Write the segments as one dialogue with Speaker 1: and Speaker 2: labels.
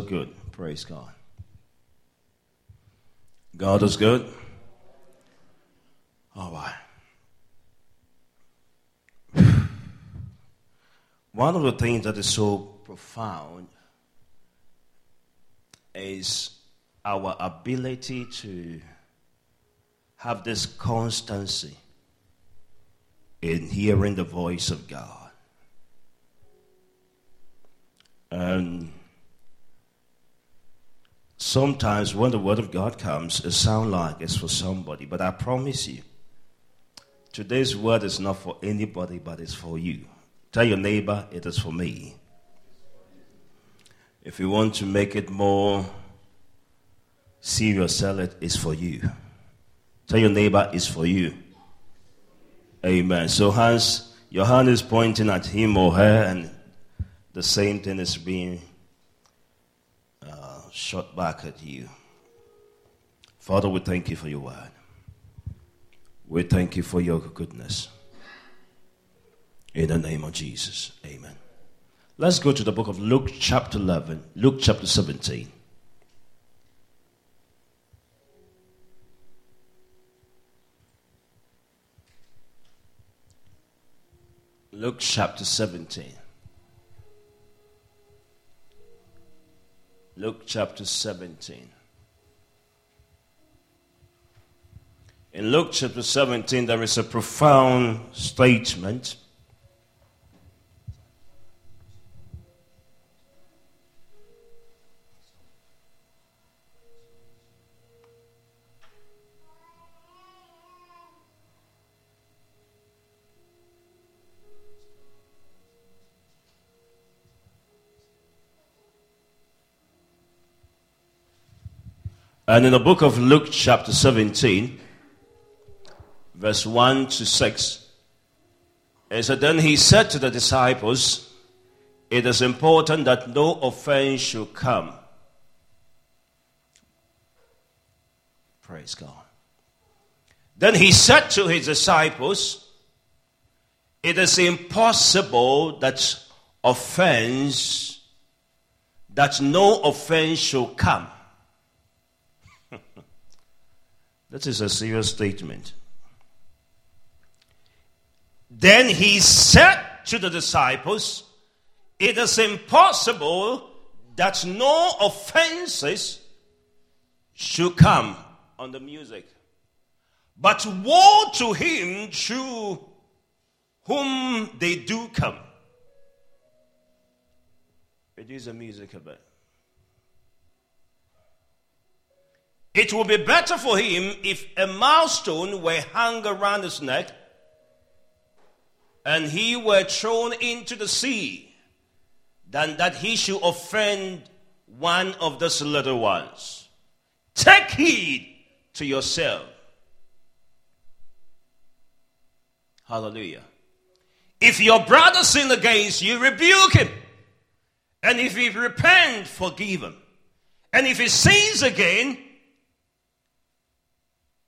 Speaker 1: good. Praise God. God is good. All right. One of the things that is so profound is our ability to have this constancy in hearing the voice of God. And sometimes when the word of God comes, it sounds like it's for somebody, but I promise you, today's word is not for anybody, but it's for you. Tell your neighbor, it is for me. If you want to make it more serious, sell it, it's for you. Tell your neighbor, it's for you. Amen. So, hands, your hand is pointing at him or her, and the same thing is being shot back at you. Father, we thank you for your word. We thank you for your goodness. In the name of Jesus. Amen. Let's go to the book of Luke, chapter 11, Luke, chapter 17. Luke chapter 17. Luke chapter 17. In Luke chapter 17, there is a profound statement And in the book of Luke, chapter 17, verse 1 to 6, it said, Then he said to the disciples, It is important that no offense should come. Praise God. Then he said to his disciples, It is impossible that offense, that no offense should come. That is a serious statement. Then he said to the disciples, It is impossible that no offenses should come on the music. But woe to him through whom they do come. Reduce the music a It would be better for him if a milestone were hung around his neck and he were thrown into the sea than that he should offend one of those little ones. Take heed to yourself. Hallelujah. If your brother sin against you, rebuke him. And if he repent, forgive him. And if he sins again,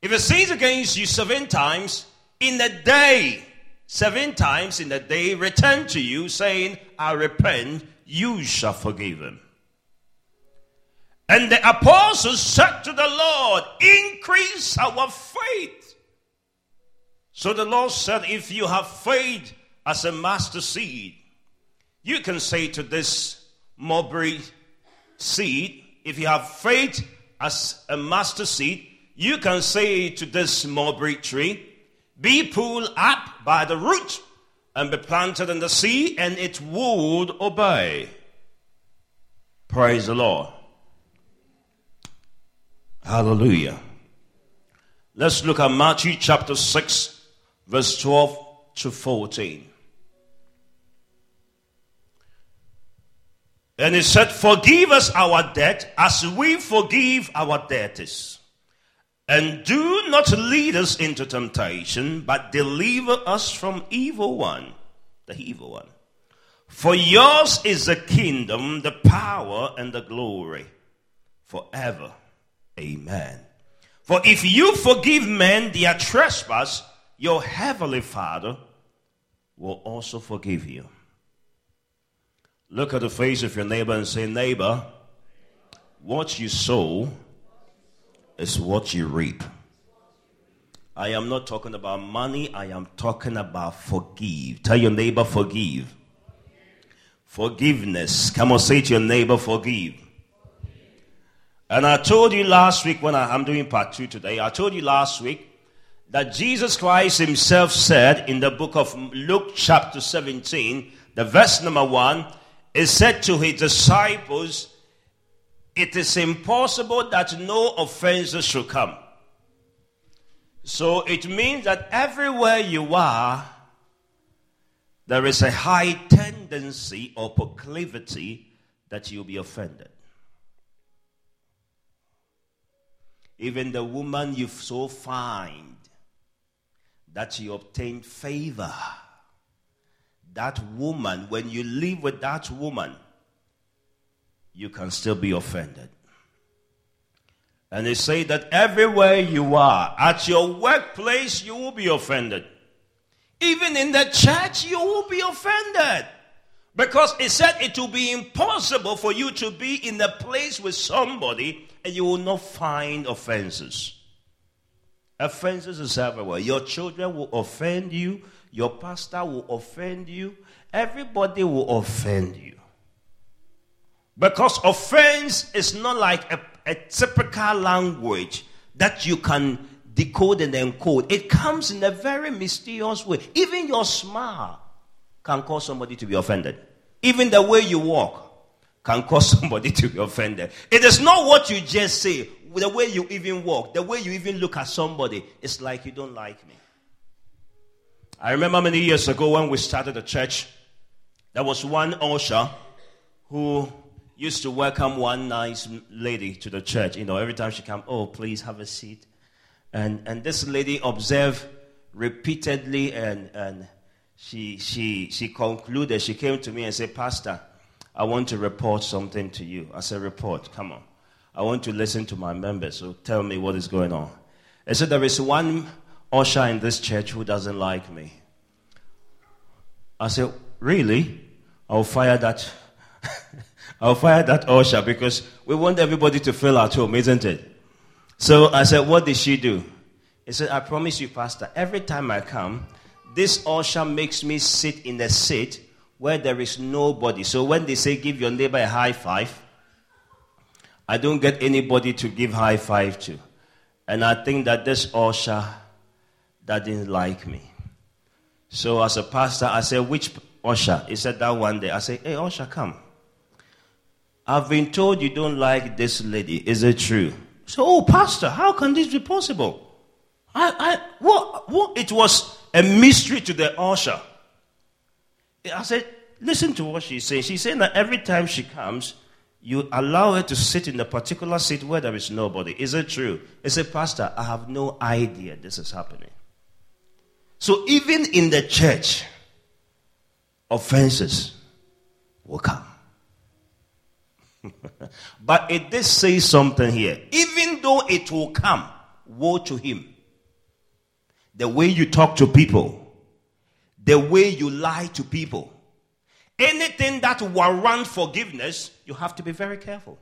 Speaker 1: if he sins against you seven times in a day, seven times in a day, return to you saying, I repent, you shall forgive him. And the apostles said to the Lord, Increase our faith. So the Lord said, If you have faith as a mustard seed, you can say to this mulberry seed, if you have faith as a mustard seed, you can say to this mulberry tree, Be pulled up by the root and be planted in the sea, and it would obey. Praise the Lord. Hallelujah. Let's look at Matthew chapter 6, verse 12 to 14. And he said, Forgive us our debt as we forgive our debtors and do not lead us into temptation, but deliver us from evil one, the evil one. For yours is the kingdom, the power, and the glory forever. Amen. For if you forgive men their trespass, your heavenly Father will also forgive you. Look at the face of your neighbor and say, Neighbor, What you sow is what you reap. I am not talking about money, I am talking about forgive. Tell your neighbor, forgive. Forgiveness. Come on, say to your neighbor, forgive. And I told you last week when I, am doing part two today, I told you last week that Jesus Christ himself said in the book of Luke, chapter 17, the verse number one, is said to his disciples, It is impossible that no offenses should come. So it means that everywhere you are, there is a high tendency or proclivity that you'll be offended. Even the woman you so find that you obtained favor. That woman, when you live with that woman, you can still be offended. And they say that everywhere you are, at your workplace, you will be offended. Even in the church, you will be offended. Because it said it will be impossible for you to be in a place with somebody and you will not find offenses. Offenses is everywhere. Your children will offend you, your pastor will offend you, everybody will offend you. Because offense is not like a, a typical language that you can decode and encode. It comes in a very mysterious way. Even your smile can cause somebody to be offended. Even the way you walk can cause somebody to be offended. It is not what you just say, the way you even walk, the way you even look at somebody. It's like you don't like me. I remember many years ago when we started the church, there was one usher who used to welcome one nice lady to the church. You know, every time she come, oh, please have a seat. And, and this lady observed repeatedly and, and she, she, she concluded, she came to me and said, Pastor, I want to report something to you. I said, Report, come on. I want to listen to my members, so tell me what is going on. I said, There is one usher in this church who doesn't like me. I said, Really? I'll fire that. I'll fire that usher because we want everybody to feel at home, isn't it? So I said, What did she do? He said, I promise you, Pastor, every time I come, this usher makes me sit in a seat where there is nobody. So when they say give your neighbor a high five, I don't get anybody to give high five to. And I think that this usher that didn't like me. So as a pastor, I said, which usher? He said that one day. I said, hey, usher, come. I've been told you don't like this lady. Is it true? So, oh, pastor, how can this be possible? I, I, what, what? It was a mystery to the usher. I said, listen to what she's saying. She's saying that every time she comes, you allow her to sit in a particular seat where there is nobody. Is it true? I said, Pastor, I have no idea this is happening. So even in the church, offenses will come. but it did say something here. Even though it will come, woe to him. The way you talk to people, the way you lie to people. Anything that warrant forgiveness, you have to be very careful.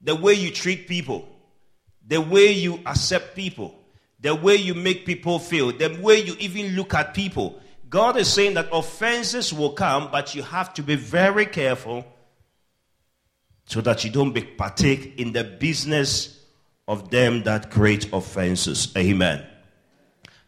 Speaker 1: The way you treat people, the way you accept people, the way you make people feel, the way you even look at people. God is saying that offenses will come, but you have to be very careful so that you don't partake in the business of them that create offenses. Amen.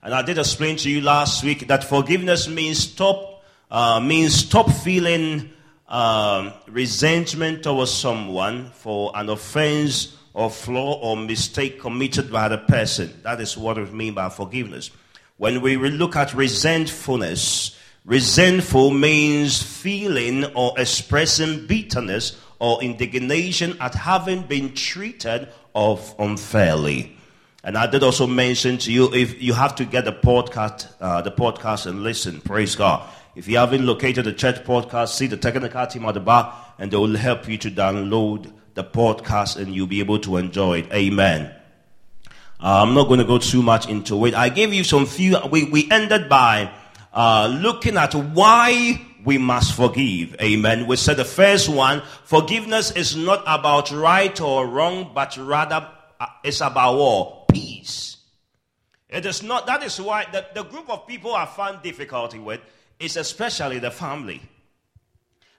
Speaker 1: And I did explain to you last week that forgiveness means stop, uh, means stop feeling um, resentment towards someone for an offense or flaw or mistake committed by the person. That is what we mean by forgiveness. When we look at resentfulness, resentful means feeling or expressing bitterness or indignation at having been treated of unfairly. And I did also mention to you if you have to get the podcast, uh, the podcast and listen. Praise God. If you haven't located the church podcast, see the technical team at the back, and they will help you to download the podcast, and you'll be able to enjoy it. Amen. Uh, I'm not going to go too much into it. I gave you some few. We we ended by uh, looking at why we must forgive. Amen. We said the first one, forgiveness is not about right or wrong, but rather uh, it's about war, peace. It is not, that is why the, the group of people I find difficulty with is especially the family.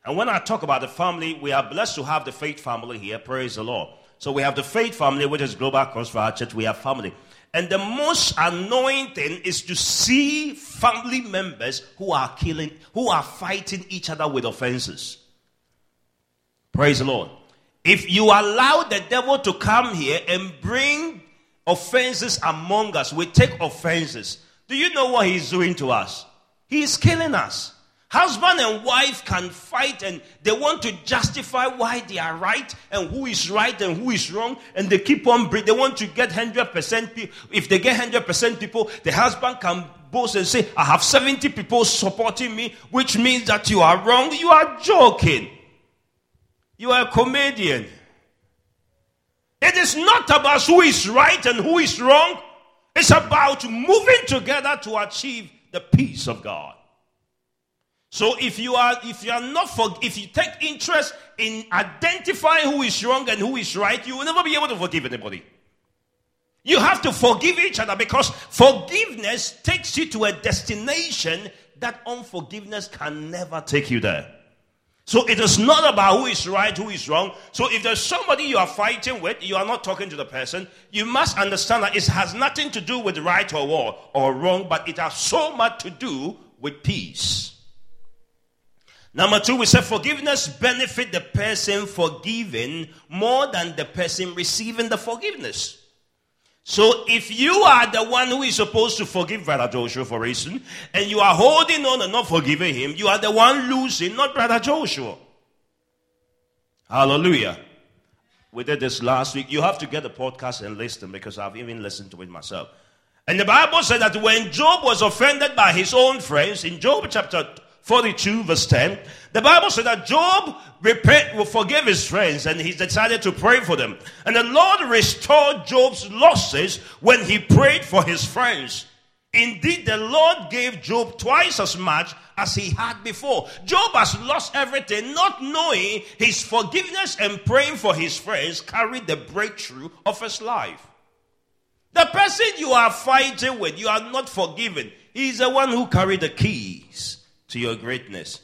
Speaker 1: And when I talk about the family, we are blessed to have the faith family here. Praise the Lord. So we have the faith family, which is Global Crossfire Church. We have family. And the most annoying thing is to see family members who are killing, who are fighting each other with offenses. Praise the Lord. If you allow the devil to come here and bring offenses among us, we take offenses. Do you know what he's doing to us? He is killing us. Husband and wife can fight and they want to justify why they are right and who is right and who is wrong. And they keep on, they want to get 100%. People. If they get 100% people, the husband can boast and say, I have 70 people supporting me, which means that you are wrong. You are joking. You are a comedian. It is not about who is right and who is wrong. It's about moving together to achieve the peace of God. So if you are if you are not for if you take interest in identifying who is wrong and who is right, you will never be able to forgive anybody. You have to forgive each other because forgiveness takes you to a destination that unforgiveness can never take you there. So it is not about who is right, who is wrong. So if there's somebody you are fighting with, you are not talking to the person, you must understand that it has nothing to do with right or wrong, but it has so much to do with peace. Number two, we said forgiveness benefit the person forgiven more than the person receiving the forgiveness. So if you are the one who is supposed to forgive Brother Joshua for reason, and you are holding on and not forgiving him, you are the one losing, not Brother Joshua. Hallelujah. We did this last week. You have to get the podcast and listen because I've even listened to it myself. And the Bible said that when Job was offended by his own friends, in Job chapter 42 verse 10, the Bible said that Job repent, will forgive his friends and he decided to pray for them. And the Lord restored Job's losses when he prayed for his friends. Indeed, the Lord gave Job twice as much as he had before. Job has lost everything, not knowing his forgiveness and praying for his friends carried the breakthrough of his life. The person you are fighting with, you are not forgiven. He's the one who carried the keys to your greatness.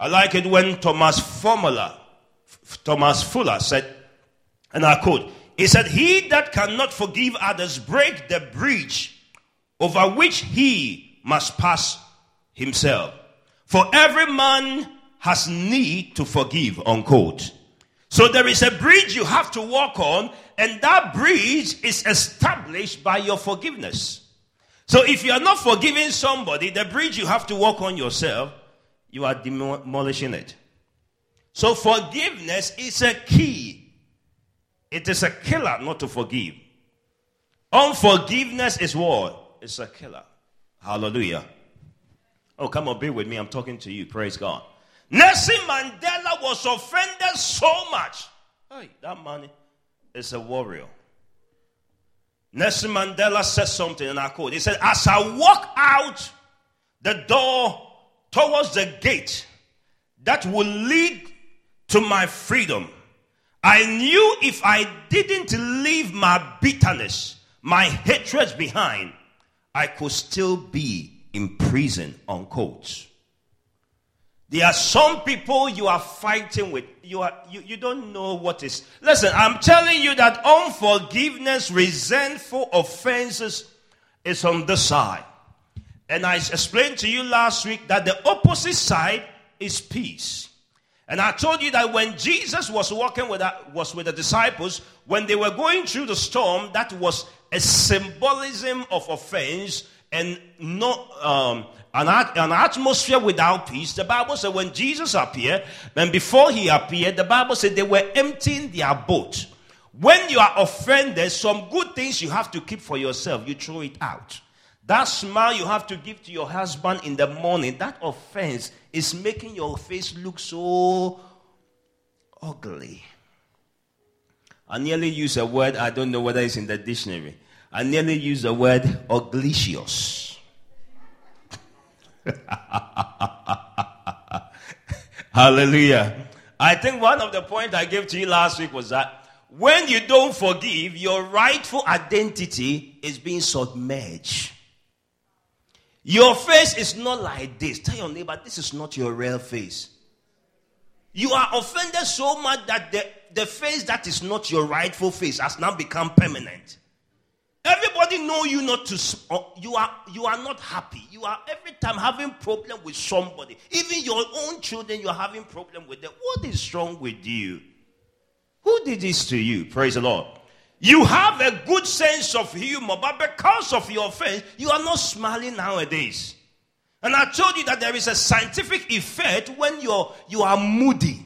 Speaker 1: I like it when Thomas Formula, Thomas Fuller said, and I quote, he said, He that cannot forgive others break the bridge over which he must pass himself. For every man has need to forgive, unquote. So there is a bridge you have to walk on, and that bridge is established by your forgiveness. So if you are not forgiving somebody, the bridge you have to walk on yourself, you are demolishing it. So forgiveness is a key. It is a killer not to forgive. Unforgiveness is what? It's a killer. Hallelujah. Oh, come on, be with me. I'm talking to you. Praise God. Nelson Mandela was offended so much. Hey, that man is a warrior. Nelson Mandela said something, and I quote. He said, As I walk out the door towards the gate that will lead to my freedom, I knew if I didn't leave my bitterness, my hatred behind, I could still be in prison, unquote. There are some people you are fighting with. You, are, you, you don't know what is. Listen, I'm telling you that unforgiveness, resentful offenses is on the side. And I explained to you last week that the opposite side is peace. And I told you that when Jesus was walking with, was with the disciples, when they were going through the storm, that was a symbolism of offense and not um, an, an atmosphere without peace. The Bible said when Jesus appeared, and before he appeared, the Bible said they were emptying their boat. When you are offended, some good things you have to keep for yourself, you throw it out. That smile you have to give to your husband in the morning, that offense is making your face look so ugly. I nearly use a word, I don't know whether it's in the dictionary. I nearly use the word uglicious. Hallelujah. I think one of the points I gave to you last week was that when you don't forgive, your rightful identity is being submerged. Your face is not like this. Tell your neighbor, this is not your real face. You are offended so much that the, the face that is not your rightful face has now become permanent. Everybody know you not to you are you are not happy. You are every time having problem with somebody. Even your own children, you are having problem with them. What is wrong with you? Who did this to you? Praise the Lord. You have a good sense of humor, but because of your face, you are not smiling nowadays. And I told you that there is a scientific effect when you're you are moody.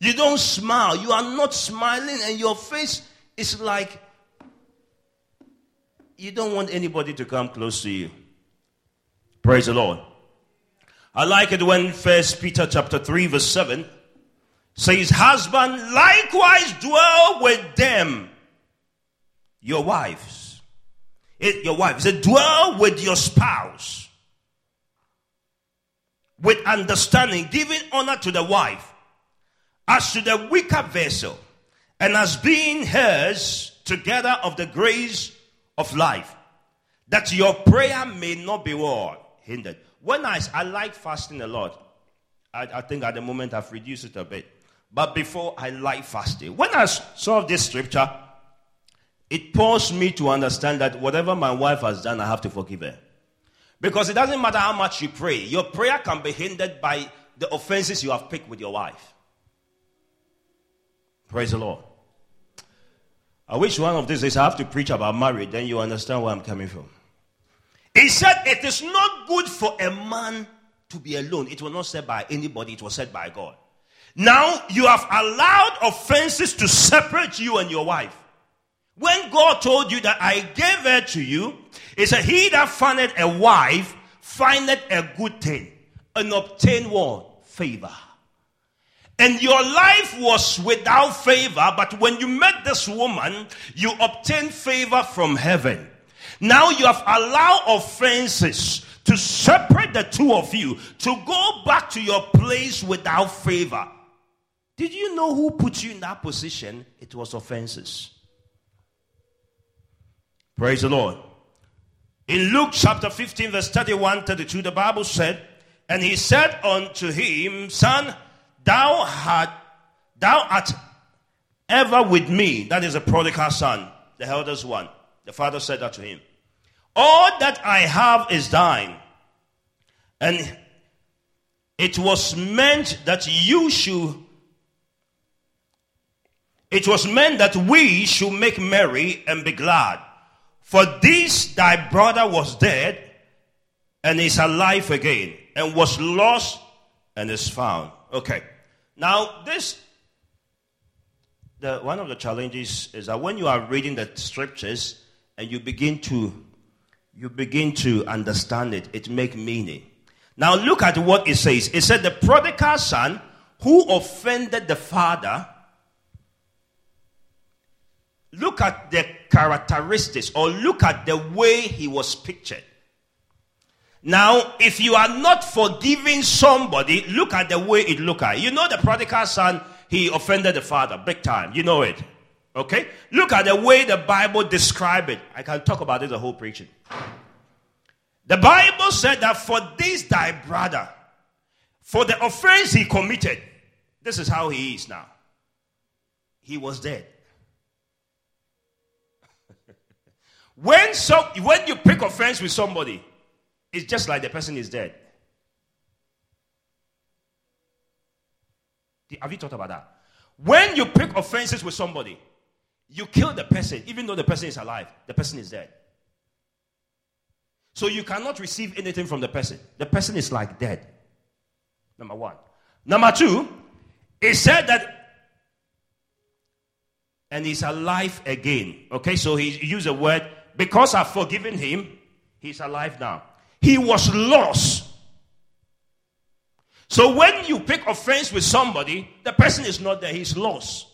Speaker 1: You don't smile, you are not smiling, and your face is like you don't want anybody to come close to you. Praise the Lord. I like it when First Peter chapter 3, verse 7 says, Husband, likewise dwell with them, your wives. It, your wives. It dwell with your spouse with understanding, giving honor to the wife as to the weaker vessel, and as being hers together of the grace of life, that your prayer may not be what? Hindered. When I, I like fasting a lot, I, I think at the moment I've reduced it a bit. But before I like fasting. When I saw this scripture, it forced me to understand that whatever my wife has done, I have to forgive her. Because it doesn't matter how much you pray, your prayer can be hindered by the offenses you have picked with your wife. Praise the Lord. Uh, I wish one of these days I have to preach about marriage, then you understand where I'm coming from. He said, It is not good for a man to be alone. It was not said by anybody, it was said by God. Now you have allowed offenses to separate you and your wife. When God told you that I gave her to you, He said, He that findeth a wife findeth a good thing and obtain what? Favor. And your life was without favor, but when you met this woman, you obtained favor from heaven. Now you have allowed offenses to separate the two of you to go back to your place without favor. Did you know who put you in that position? It was offenses. Praise the Lord. In Luke chapter 15, verse 31 32, the Bible said, And he said unto him, Son, thou had thou art ever with me. That is a prodigal son, the eldest one. The father said that to him. All that I have is thine. And it was meant that you should it was meant that we should make merry and be glad. For this thy brother was dead and is alive again, and was lost and is found. Okay. Now, this, the, one of the challenges is that when you are reading the scriptures and you begin to, you begin to understand it, it make meaning. Now, look at what it says. It said the prodigal son who offended the father. Look at the characteristics or look at the way he was pictured. Now, if you are not forgiving somebody, look at the way it look at. You know the prodigal son, he offended the father big time. You know it. Okay? Look at the way the Bible describe it. I can talk about it the whole preaching. The Bible said that for this thy brother, for the offense he committed, this is how he is now. He was dead. when so when you pick offense with somebody, it's just like the person is dead. Have you thought about that? When you pick offenses with somebody, you kill the person, even though the person is alive, the person is dead. So you cannot receive anything from the person. The person is like dead. Number one. Number two, it said that, and he's alive again. Okay, so he used a word, because I've forgiven him, he's alive now. He was lost. So when you pick offense with somebody, the person is not there, he's lost.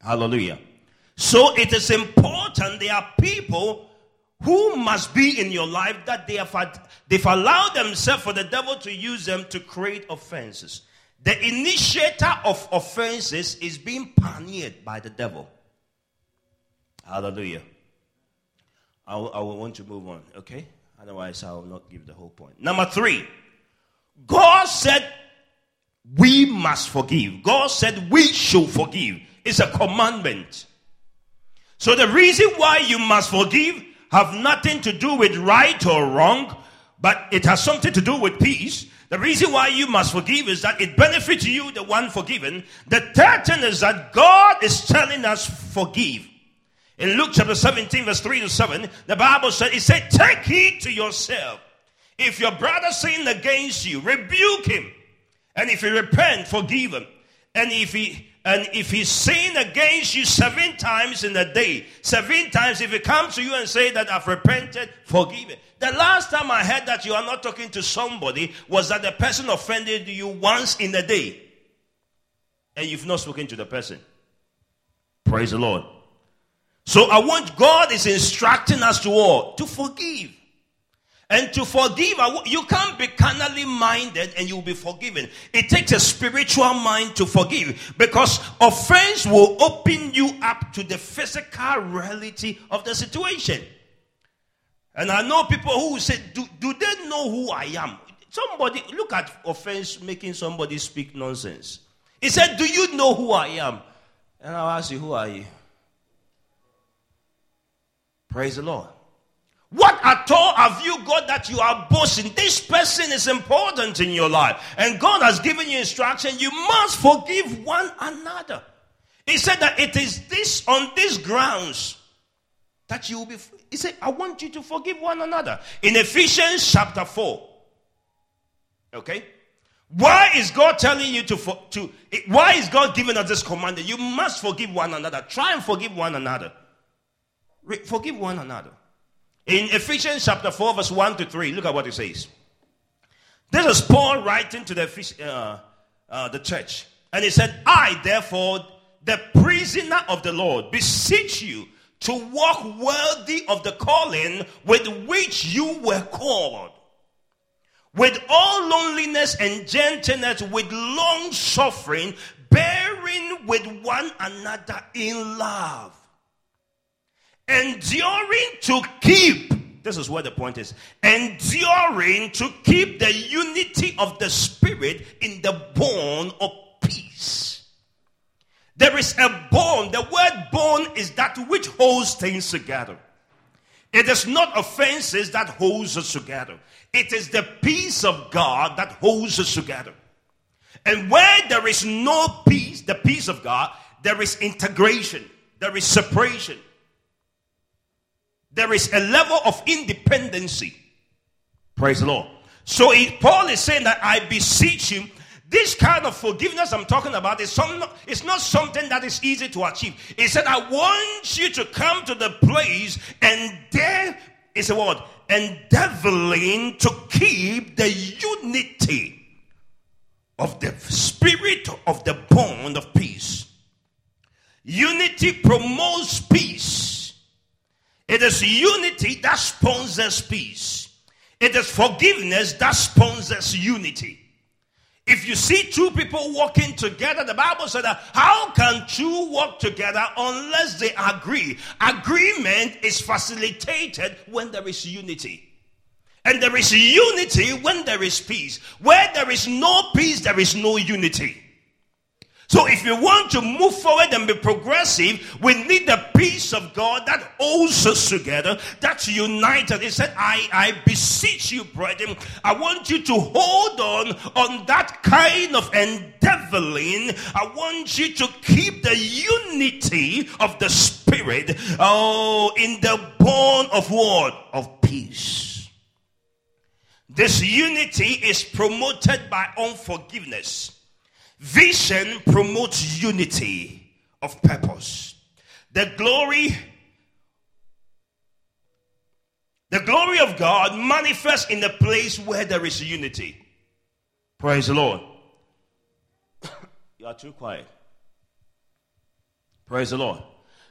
Speaker 1: Hallelujah. So it is important there are people who must be in your life that they have they've allowed themselves for the devil to use them to create offenses. The initiator of offenses is being pioneered by the devil. Hallelujah. I will, will want to move on, okay? Otherwise, I will not give the whole point. Number three, God said we must forgive. God said we should forgive. It's a commandment. So the reason why you must forgive have nothing to do with right or wrong, but it has something to do with peace. The reason why you must forgive is that it benefits you, the one forgiven. The third thing is that God is telling us forgive. In Luke chapter 17, verse 3 to 7, the Bible said, It said, Take heed to yourself. If your brother sin against you, rebuke him. And if he repent, forgive him. And if he and if he sin against you seven times in a day, seven times, if he comes to you and say that I've repented, forgive it. The last time I heard that you are not talking to somebody was that the person offended you once in a day. And you've not spoken to the person. Praise the Lord. So I want God is instructing us to all to forgive. And to forgive, you can't be carnally minded and you'll be forgiven. It takes a spiritual mind to forgive because offense will open you up to the physical reality of the situation. And I know people who say, do, do they know who I am? Somebody, look at offense making somebody speak nonsense. He said, Do you know who I am? And I'll ask you, Who are you? Praise the Lord. What at all have you got that you are boasting? This person is important in your life. And God has given you instruction. You must forgive one another. He said that it is this on these grounds that you will be. He said, I want you to forgive one another. In Ephesians chapter 4. Okay? Why is God telling you to, for, to why is God giving us this command? that You must forgive one another. Try and forgive one another. Forgive one another. In Ephesians chapter 4, verse 1 to 3, look at what it says. This is Paul writing to the, uh, uh, the church. And he said, I, therefore, the prisoner of the Lord, beseech you to walk worthy of the calling with which you were called, with all loneliness and gentleness, with long suffering, bearing with one another in love enduring to keep. This is where the point is. Enduring to keep the unity of the spirit in the bond of peace. There is a bond the word bond is that which holds things together. It is not offenses that holds us together. It is the peace of god that holds us together. And where there is no peace the peace of god there is integration. There is separation there is a level of independency. Praise the Lord. So Paul is saying that I beseech you, this kind of forgiveness I'm talking about is some, it's not something that is easy to achieve. He said, I want you to come to the place and there is a word, endeavoring to keep the unity of the spirit of the bond of peace. Unity promotes peace it is unity that sponsors peace. It is forgiveness that sponsors unity. If you see two people walking together, the Bible said that how can two walk together unless they agree? Agreement is facilitated when there is unity. And there is unity when there is peace. Where there is no peace, there is no unity. So if you want to move forward and be progressive, we need the peace of God that holds us together, that's united. He said, I, I beseech you, brethren, I want you to hold on on that kind of endeavoring. I want you to keep the unity of the spirit, oh, in the bond of what? Of peace. This unity is promoted by unforgiveness. Vision promotes unity of purpose. The glory the glory of God manifests in the place where there is unity. Praise the Lord. you are too quiet. Praise the Lord.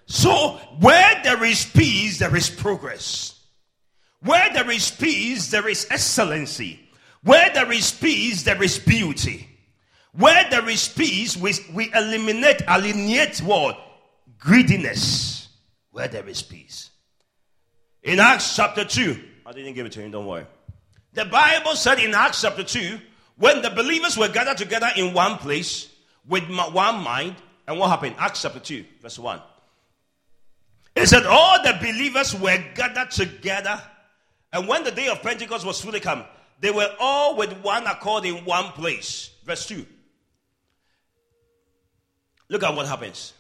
Speaker 1: So, where there is peace, there is progress. Where there is peace, there is excellency. Where there is peace, there is beauty. Where there is peace, we, we eliminate, alienate what? Greediness. Where there is peace. In Acts chapter 2, I didn't give it to you, don't worry. The Bible said in Acts chapter 2, when the believers were gathered together in one place with one mind, and what happened? Acts chapter 2, verse 1. It said all the believers were gathered together, and when the day of Pentecost was fully come, they were all with one accord in one place. Verse 2. Look at what happens.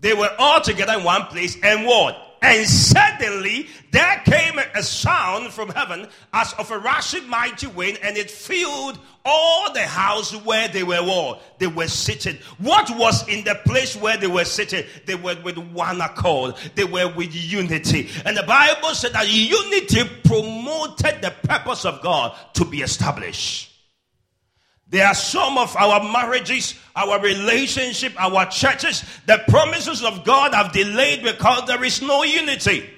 Speaker 1: They were all together in one place, and what? And suddenly there came a sound from heaven as of a rushing mighty wind, and it filled all the house where they were all. They were sitting. What was in the place where they were sitting? They were with one accord. They were with unity. And the Bible said that unity promoted the purpose of God to be established. There are some of our marriages, our relationship, our churches, the promises of God have delayed because there is no unity.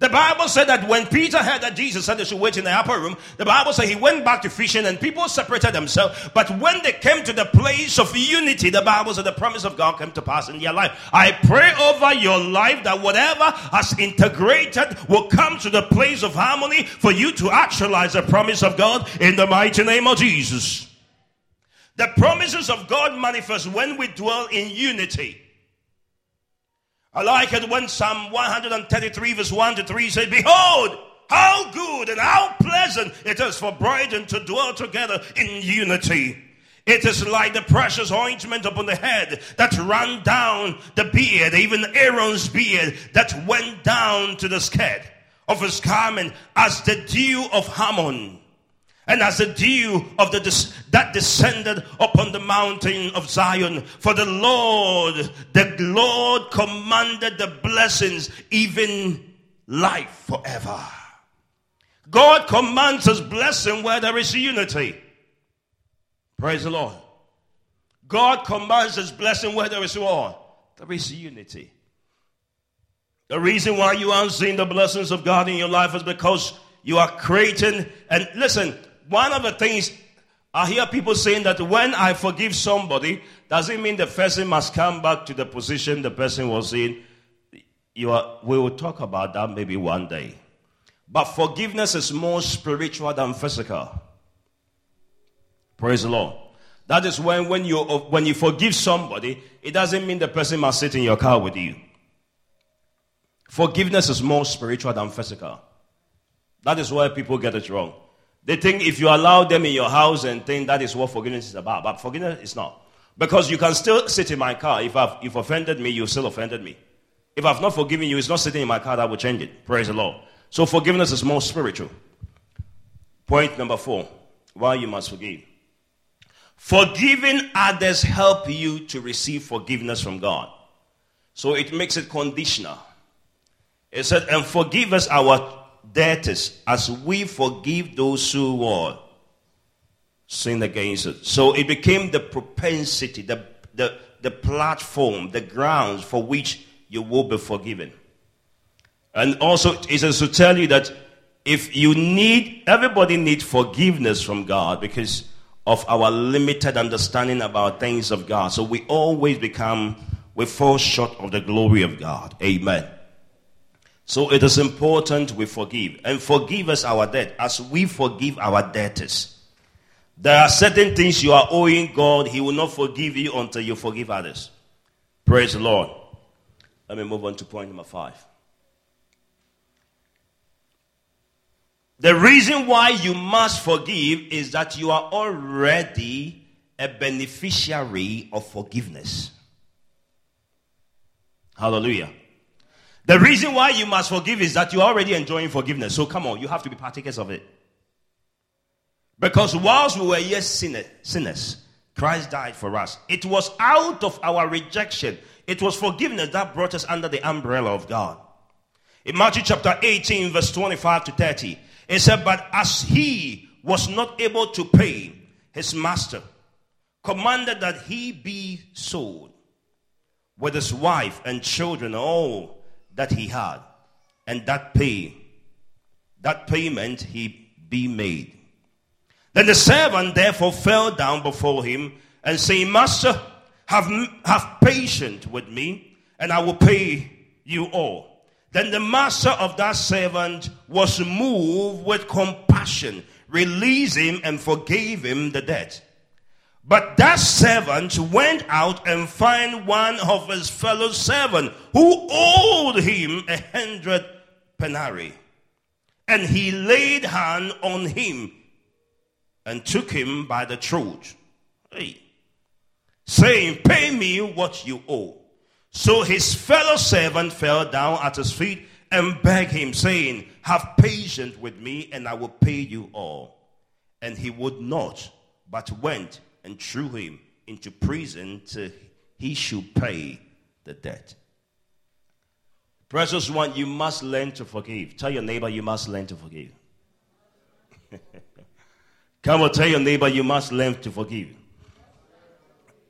Speaker 1: The Bible said that when Peter heard that Jesus said they should wait in the upper room, the Bible said he went back to fishing and people separated themselves. But when they came to the place of unity, the Bible said the promise of God came to pass in their life. I pray over your life that whatever has integrated will come to the place of harmony for you to actualize the promise of God in the mighty name of Jesus. The promises of God manifest when we dwell in unity. I like it when Psalm 133, verse 1 to 3 says, Behold, how good and how pleasant it is for brethren to dwell together in unity. It is like the precious ointment upon the head that ran down the beard, even Aaron's beard that went down to the skirt of his garment as the dew of Hermon and as the dew of the that descended upon the mountain of Zion. For the Lord, the Lord commanded the blessings, even life forever. God commands his blessing where there is unity. Praise the Lord. God commands his blessing where there is war. There is unity. The reason why you aren't seeing the blessings of God in your life is because you are creating. And listen, one of the things I hear people saying that when I forgive somebody, does it mean the person must come back to the position the person was in? You are, we will talk about that maybe one day. But forgiveness is more spiritual than physical. Praise the Lord. That is when, when, you, when you forgive somebody, it doesn't mean the person must sit in your car with you. Forgiveness is more spiritual than physical. That is why people get it wrong. They think if you allow them in your house and think that is what forgiveness is about. But forgiveness is not. Because you can still sit in my car. If I've if offended me, you still offended me. If I've not forgiven you, it's not sitting in my car that will change it. Praise the Lord. So forgiveness is more spiritual. Point number four. Why you must forgive. Forgiving others help you to receive forgiveness from God. So it makes it conditional. It said, and forgive us our debtors as we forgive those who were sin against us. So it became the propensity, the, the, the platform, the grounds for which you will be forgiven. And also, it is to tell you that if you need, everybody needs forgiveness from God because of our limited understanding about things of God. So we always become, we fall short of the glory of God. Amen. So it is important we forgive. And forgive us our debt as we forgive our debtors. There are certain things you are owing God, He will not forgive you until you forgive others. Praise the Lord. Let me move on to point number five. The reason why you must forgive is that you are already a beneficiary of forgiveness. Hallelujah. The reason why you must forgive is that you're already enjoying forgiveness. So come on, you have to be partakers of it. Because whilst we were yet sinners, Christ died for us. It was out of our rejection, it was forgiveness that brought us under the umbrella of God. In Matthew chapter 18, verse 25 to 30, it said, But as he was not able to pay, his master commanded that he be sold with his wife and children, all that he had, and that pay that payment he be made. Then the servant therefore fell down before him and saying, Master, have, have patience with me, and I will pay you all. Then the master of that servant was moved with compassion, released him and forgave him the debt. But that servant went out and found one of his fellow servants who owed him a hundred denarii. And he laid hand on him and took him by the throat, hey, saying, Pay me what you owe. So his fellow servant fell down at his feet and begged him, saying, Have patience with me, and I will pay you all. And he would not, but went and threw him into prison till he should pay the debt. Precious one, you must learn to forgive. Tell your neighbor you must learn to forgive. Come on, tell your neighbor you must learn to forgive.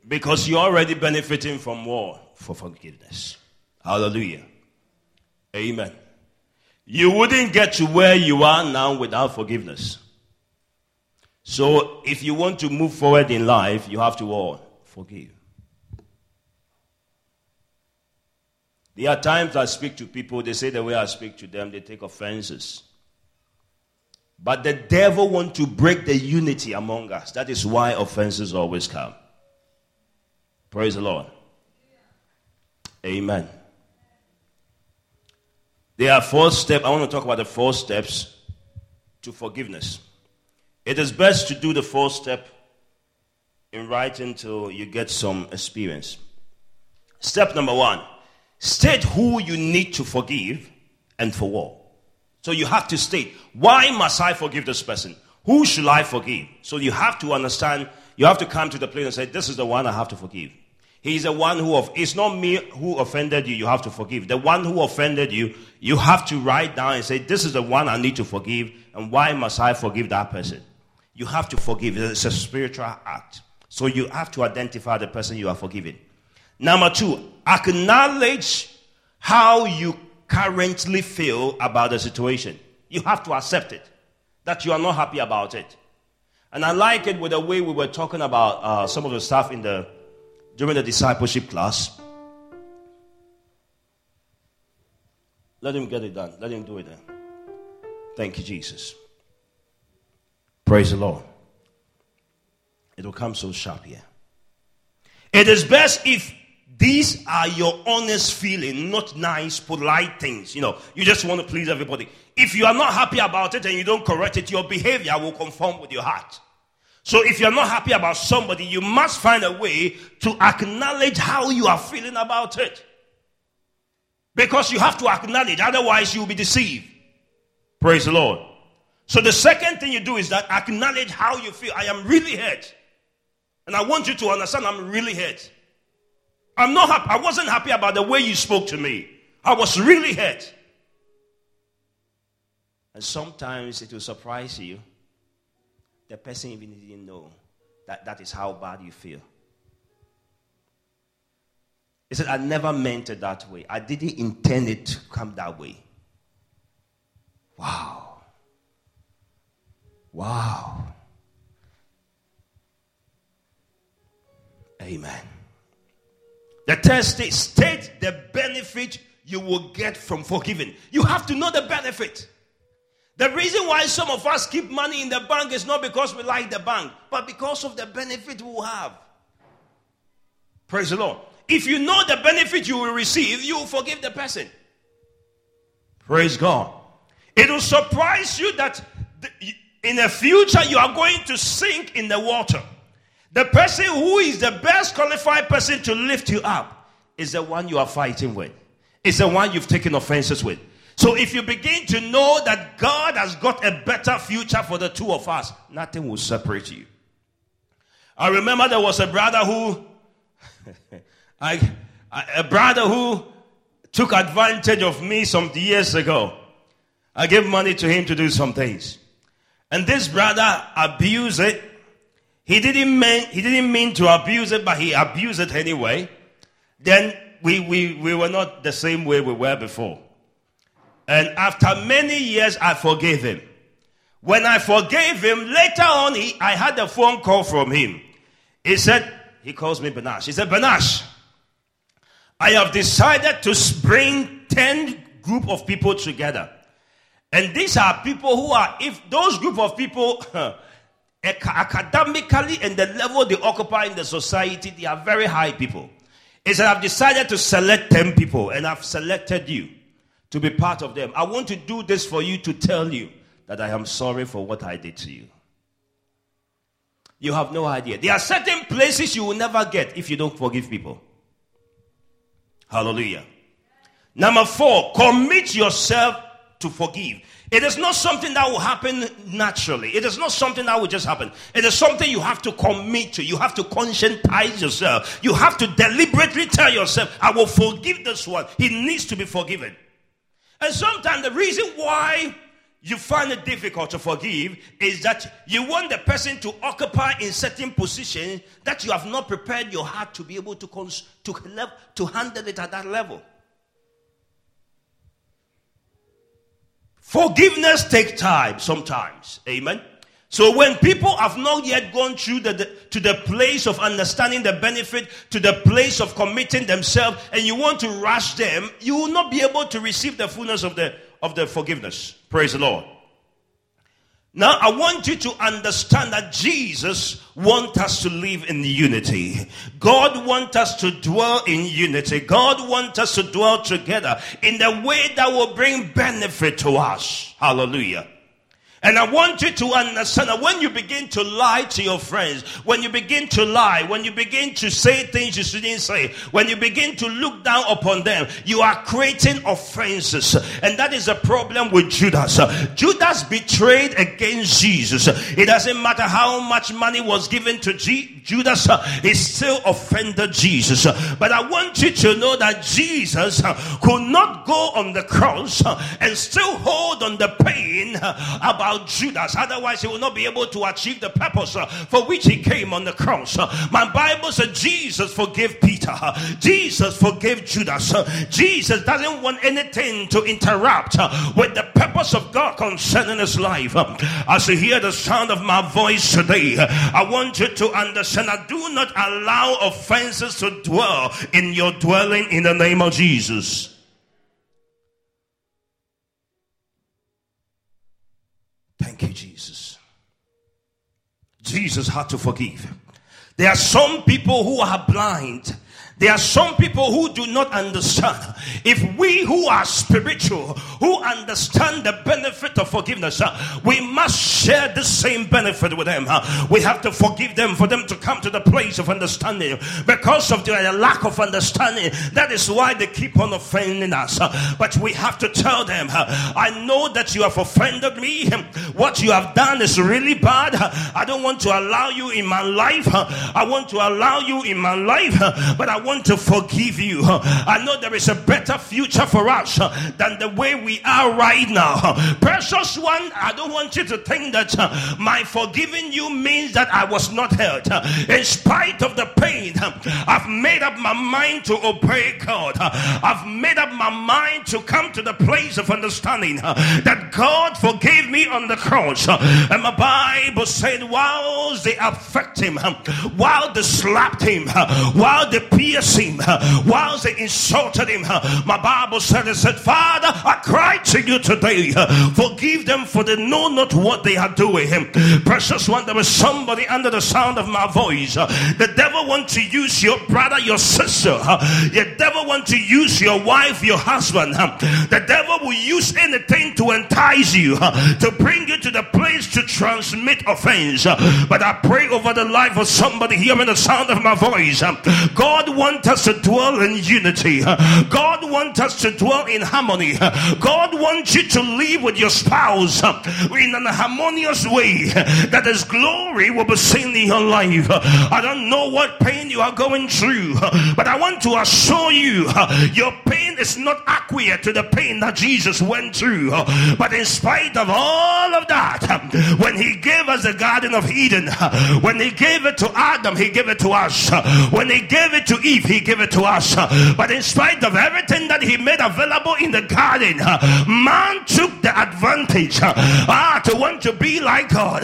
Speaker 1: Because you're already benefiting from war for forgiveness. Hallelujah. Amen. You wouldn't get to where you are now without forgiveness. So if you want to move forward in life, you have to all forgive. There are times I speak to people, they say the way I speak to them, they take offenses. But the devil wants to break the unity among us. That is why offenses always come. Praise the Lord. Amen. There are four steps. I want to talk about the four steps to forgiveness. It is best to do the fourth step in writing till you get some experience. Step number one state who you need to forgive and for what. So you have to state, why must I forgive this person? Who should I forgive? So you have to understand, you have to come to the place and say, this is the one I have to forgive. He's the one who, of, it's not me who offended you, you have to forgive. The one who offended you, you have to write down and say, this is the one I need to forgive, and why must I forgive that person? You have to forgive. It's a spiritual act. So you have to identify the person you are forgiving. Number two, acknowledge how you currently feel about the situation. You have to accept it, that you are not happy about it. And I like it with the way we were talking about uh, some of the stuff in the during the discipleship class. Let him get it done. Let him do it then. Thank you, Jesus. Praise the Lord. It will come so sharp here. It is best if these are your honest feeling, not nice, polite things. You know, you just want to please everybody. If you are not happy about it and you don't correct it, your behavior will conform with your heart. So if you're not happy about somebody, you must find a way to acknowledge how you are feeling about it. Because you have to acknowledge, otherwise you'll be deceived. Praise the Lord. So the second thing you do is that acknowledge how you feel. I am really hurt. And I want you to understand I'm really hurt. I'm not happy. I wasn't happy about the way you spoke to me. I was really hurt. And sometimes it will surprise you the person even didn't know that that is how bad you feel. He said, I never meant it that way. I didn't intend it to come that way. Wow. Wow. Amen. The test is state the benefit you will get from forgiving. You have to know the benefit. The reason why some of us keep money in the bank is not because we like the bank, but because of the benefit we have. Praise the Lord. If you know the benefit you will receive, you will forgive the person. Praise God. It will surprise you that in the future you are going to sink in the water. The person who is the best qualified person to lift you up is the one you are fighting with. It's the one you've taken offenses with. So if you begin to know that God has got a better future for the two of us, nothing will separate you. I remember there was a brother who, I, a brother who took advantage of me some years ago. I gave money to him to do some things. And this brother abused it. He didn't mean, he didn't mean to abuse it, but he abused it anyway. Then we, we, we were not the same way we were before. And after many years, I forgave him. When I forgave him, later on, he, I had a phone call from him. He said, he calls me Banash. He said, Banash, I have decided to bring 10 group of people together. And these are people who are, if those group of people, academically and the level they occupy in the society, they are very high people. He said, I've decided to select 10 people and I've selected you to be part of them. I want to do this for you to tell you that I am sorry for what I did to you. You have no idea. There are certain places you will never get if you don't forgive people. Hallelujah. Number four, commit yourself to forgive. It is not something that will happen naturally. It is not something that will just happen. It is something you have to commit to. You have to conscientize yourself. You have to deliberately tell yourself, I will forgive this one. He needs to be forgiven. And sometimes the reason why you find it difficult to forgive is that you want the person to occupy in certain position that you have not prepared your heart to be able to, cons- to, to handle it at that level. Forgiveness takes time sometimes. Amen. So when people have not yet gone through the, the, to the place of understanding the benefit, to the place of committing themselves, and you want to rush them, you will not be able to receive the fullness of the of the forgiveness. Praise the Lord. Now, I want you to understand that Jesus wants us to live in unity. God wants us to dwell in unity. God wants us to dwell together in the way that will bring benefit to us. Hallelujah. And I want you to understand that when you begin to lie to your friends, when you begin to lie, when you begin to say things you shouldn't say, when you begin to look down upon them, you are creating offenses. And that is a problem with Judas. Judas betrayed against Jesus. It doesn't matter how much money was given to G- Judas, he still offended Jesus. But I want you to know that Jesus could not go on the cross and still hold on the pain about about Judas. Otherwise, he will not be able to achieve the purpose uh, for which he came on the cross. Uh, my Bible said Jesus forgave Peter. Uh, Jesus forgave Judas. Jesus doesn't want anything to interrupt with the purpose of God concerning his life. As you hear the sound of my voice today, I want you to understand that do not allow offenses to dwell in your dwelling in the name of Jesus. Thank you, Jesus. Jesus had to forgive. There are some people who are blind there are some people who do not understand. If we who are spiritual, who understand the benefit of forgiveness, uh, we must share the same benefit with them. Uh, we have to forgive them for them to come to the place of understanding. Because of their lack of understanding, that is why they keep on offending us. Uh, but we have to tell them, I know that you have offended me. What you have done is really bad. I don't want to allow you in my life. I want to allow you in my life, but I want want to forgive you. I know there is a better future for us than the way we are right now. Precious one, I don't want you to think that my forgiving you means that I was not hurt. In spite of the pain, I've made up my mind to obey God. I've made up my mind to come to the place of understanding that God forgave me on the cross. And my Bible said, while they affect him, while they slapped him, while they pierced him, whilst they insulted him, my Bible said, it said, Father, I cry to you today. Forgive them for they know not what they are doing. Precious one, there is somebody under the sound of my voice. The devil want to use your brother, your sister. The devil want to use your wife, your husband. The devil will use anything to entice you, to bring you to the place to transmit offense. But I pray over the life of somebody hearing the sound of my voice. God wants us to dwell in unity. God wants us to dwell in harmony. God wants you to live with your spouse in an harmonious way that His glory will be seen in your life. I don't know what pain you are going through, but I want to assure you your pain is not accurate to the pain that Jesus went through. But in spite of all of that, when he gave us the Garden of Eden, when he gave it to Adam, he gave it to us. When he gave it to Eve, he gave it to us. But in spite of everything that he made available in the garden, man took the advantage ah, to want to be like God.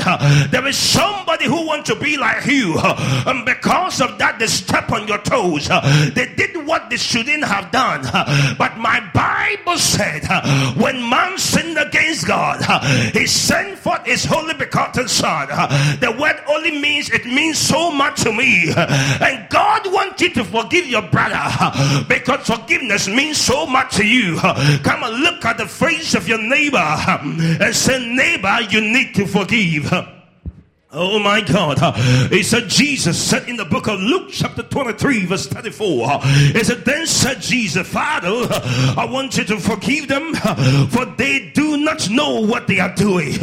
Speaker 1: There is somebody who wants to be like you, and because of that, they step on your toes. They did what they shouldn't have done. But my Bible said, uh, when man sinned against God, uh, he sent forth his holy begotten son. Uh, the word only means it means so much to me. And God wants you to forgive your brother because forgiveness means so much to you. Come and look at the face of your neighbor and say, Neighbor, you need to forgive. Oh my God. He said, Jesus said in the book of Luke, chapter 23, verse 34, He said, Then said Jesus, Father, I want you to forgive them, for they do not know what they are doing.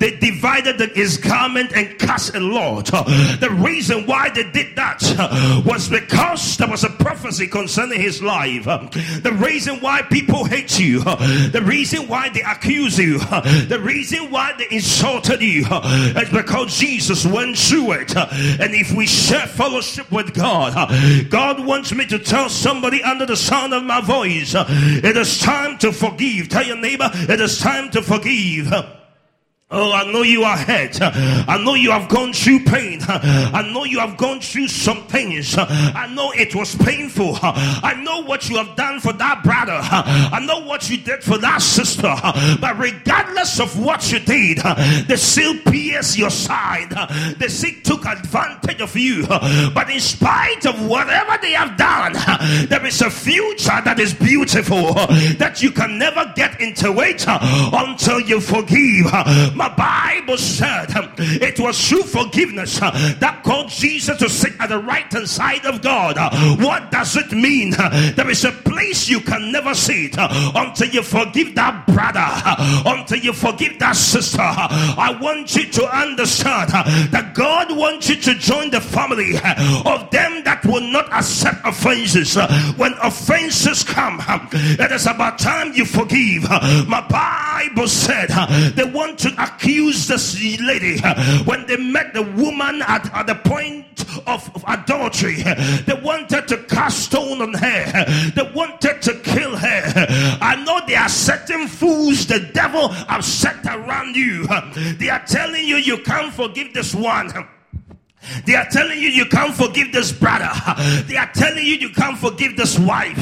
Speaker 1: They divided his garment and cast a lot. The reason why they did that was because there was a prophecy concerning his life. The reason why people hate you, the reason why they accuse you, the reason why they insulted you is because Jesus went through it. And if we share fellowship with God, God wants me to tell somebody under the sound of my voice, it is time to forgive. Tell your neighbor, it is time to forgive. Oh, I know you are hurt. I know you have gone through pain. I know you have gone through some things. I know it was painful. I know what you have done for that brother. I know what you did for that sister. But regardless of what you did, they still pierced your side. They still took advantage of you. But in spite of whatever they have done, there is a future that is beautiful that you can never get into it until you forgive my Bible said um, it was through forgiveness uh, that caused Jesus to sit at the right hand side of God. Uh, what does it mean? Uh, there is a place you can never sit until you forgive that brother, until you forgive that sister. I want you to understand that God wants you to join the family of them that will not accept offenses. When offenses come, it is about time you forgive. My Bible said they want to accused this lady uh, when they met the woman at, at the point of, of adultery. Uh, they wanted to cast stone on her. Uh, they wanted to kill her. I know there are certain fools the devil have set around you. They are telling you you can't forgive this one. They are telling you you can't forgive this brother. They are telling you you can't forgive this wife.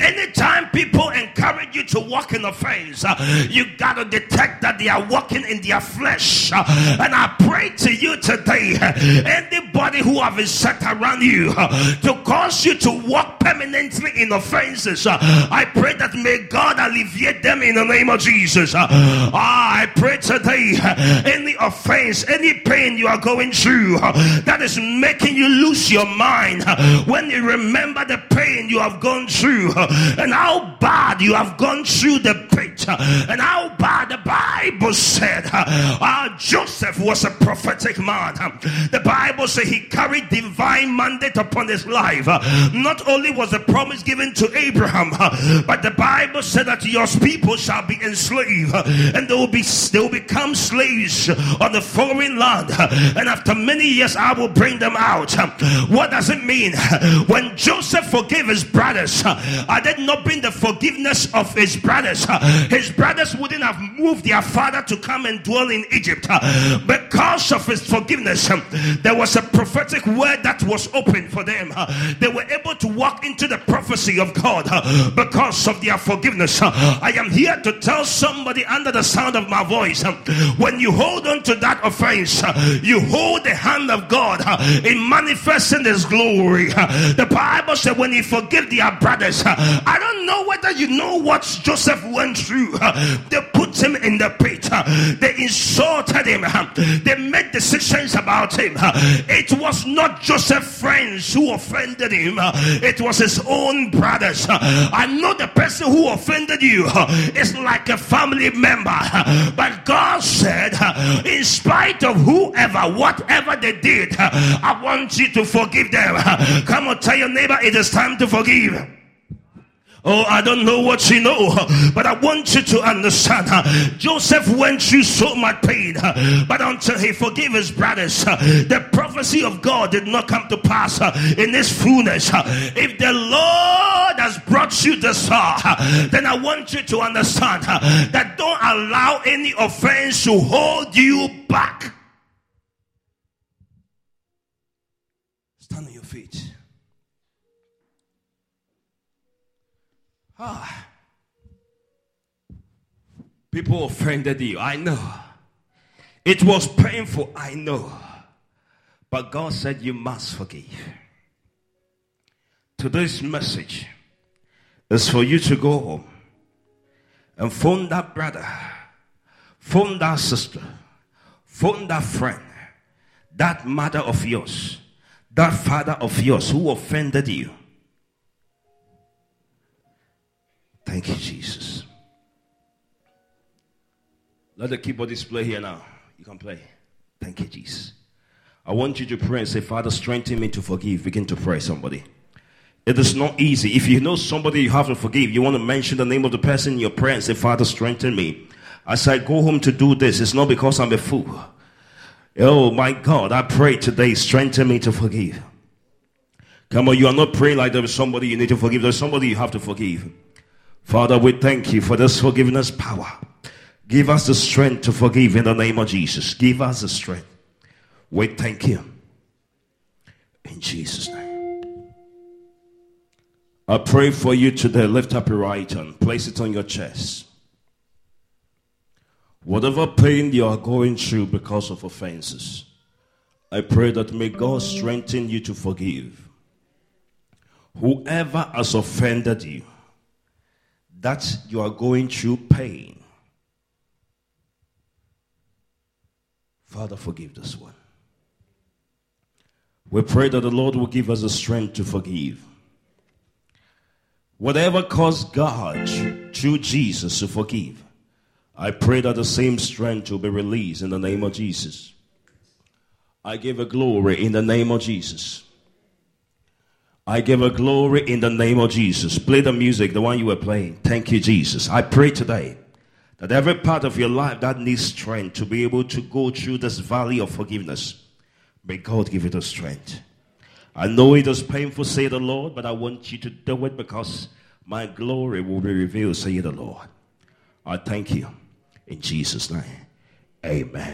Speaker 1: Anytime people encourage you to walk in offense, you gotta detect that they are walking in their flesh. And I pray to you today, anybody who have been set around you to cause you to walk permanently in offenses, I pray that may God alleviate them in the name of Jesus. Ah, I pray today, any offense, any pain you are going through that is making you lose your mind. When you remember the pain you have gone through and how bad you have gone through the pit and how bad the Bible said uh, Joseph was a prophetic man. The Bible said he carried divine mandate upon his life. Not only was the promise given to Abraham, but the Bible said that your people shall be enslaved and they will be they will become slaves on the foreign land. And after many years, I will bring them out. What does it mean? When Joseph forgave his brothers, I did not bring the forgiveness of his brothers. His brothers wouldn't have moved their father to come and dwell in Egypt. Uh, because of his forgiveness, um, there was a prophetic word that was open for them. Uh, they were able to walk into the prophecy of God uh, because of their forgiveness. I am here to tell somebody under the sound of my voice um, when you hold on to that offense, you hold the hand of God God in manifesting His glory. The Bible said when He forgave their brothers, I don't know whether you know what Joseph went through. They put him in the pit. They insulted him. They made decisions about him. It was not Joseph's friends who offended him. It was his own brothers. I know the person who offended you is like a family member. But God said, in spite of whoever, whatever they did, I want you to forgive them. Come on, tell your neighbor it is time to forgive. Oh, I don't know what you know, but I want you to understand. Joseph went through so much pain, but until he forgave his brothers, the prophecy of God did not come to pass in his fullness. If the Lord has brought you this far, then I want you to understand that don't allow any offense to hold you back. Stand on your feet. Ah. People offended you. I know. It was painful. I know. But God said you must forgive. Today's message is for you to go home and phone that brother, phone that sister, phone that friend, that mother of yours, that father of yours who offended you Thank you, Jesus. Let the keyboard display here now. You can play. Thank you, Jesus. I want you to pray and say, Father, strengthen me to forgive. Begin to pray, somebody. It is not easy. If you know somebody you have to forgive, you want to mention the name of the person in your prayer and say, Father, strengthen me. As I go home to do this, it's not because I'm a fool. Oh my God, I pray today, strengthen me to forgive. Come on, you are not praying like there is somebody you need to forgive. There's somebody you have to forgive. Father, we thank you for this forgiveness power. Give us the strength to forgive in the name of Jesus. Give us the strength. We thank you. In Jesus' name. I pray for you today. Lift up your right hand, place it on your chest. Whatever pain you are going through because of offenses, I pray that may God strengthen you to forgive. Whoever has offended you, that you are going through pain. Father, forgive this one. We pray that the Lord will give us the strength to forgive. Whatever caused God through Jesus to forgive, I pray that the same strength will be released in the name of Jesus. I give a glory in the name of Jesus. I give a glory in the name of Jesus. Play the music, the one you were playing. Thank you, Jesus. I pray today that every part of your life that needs strength to be able to go through this valley of forgiveness, may God give you the strength. I know it is painful, say the Lord, but I want you to do it because my glory will be revealed, say the Lord. I thank you in Jesus' name. Amen.